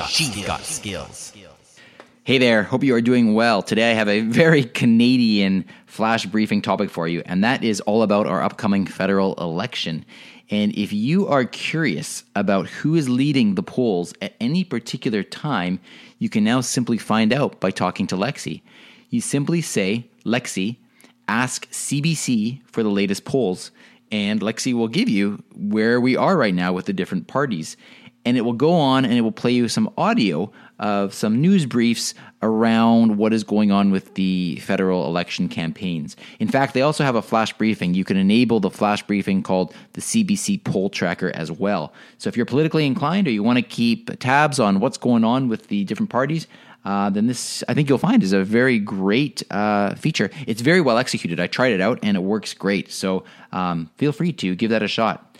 got, She's skills. got skills. Hey there, hope you are doing well. Today I have a very Canadian flash briefing topic for you, and that is all about our upcoming federal election. And if you are curious about who is leading the polls at any particular time, you can now simply find out by talking to Lexi. You simply say, Lexi, ask CBC for the latest polls, and Lexi will give you where we are right now with the different parties and it will go on and it will play you some audio of some news briefs around what is going on with the federal election campaigns. In fact, they also have a flash briefing. You can enable the flash briefing called the CBC Poll Tracker as well. So if you're politically inclined or you want to keep tabs on what's going on with the different parties, uh, then this I think you'll find is a very great uh, feature. It's very well executed. I tried it out and it works great. So um, feel free to give that a shot.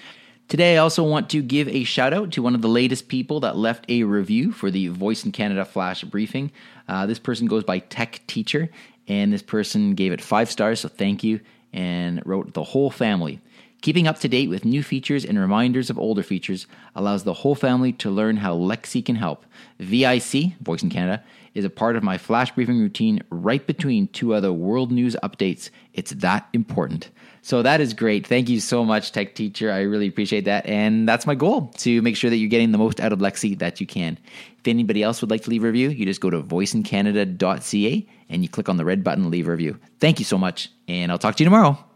Today, I also want to give a shout out to one of the latest people that left a review for the Voice in Canada Flash briefing. Uh, this person goes by Tech Teacher, and this person gave it five stars, so thank you, and wrote the whole family. Keeping up to date with new features and reminders of older features allows the whole family to learn how Lexi can help. VIC, Voice in Canada, is a part of my flash briefing routine right between two other world news updates. It's that important. So that is great. Thank you so much, Tech Teacher. I really appreciate that. And that's my goal to make sure that you're getting the most out of Lexi that you can. If anybody else would like to leave a review, you just go to voiceincanada.ca and you click on the red button, leave a review. Thank you so much, and I'll talk to you tomorrow.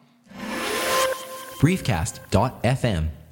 Briefcast.fm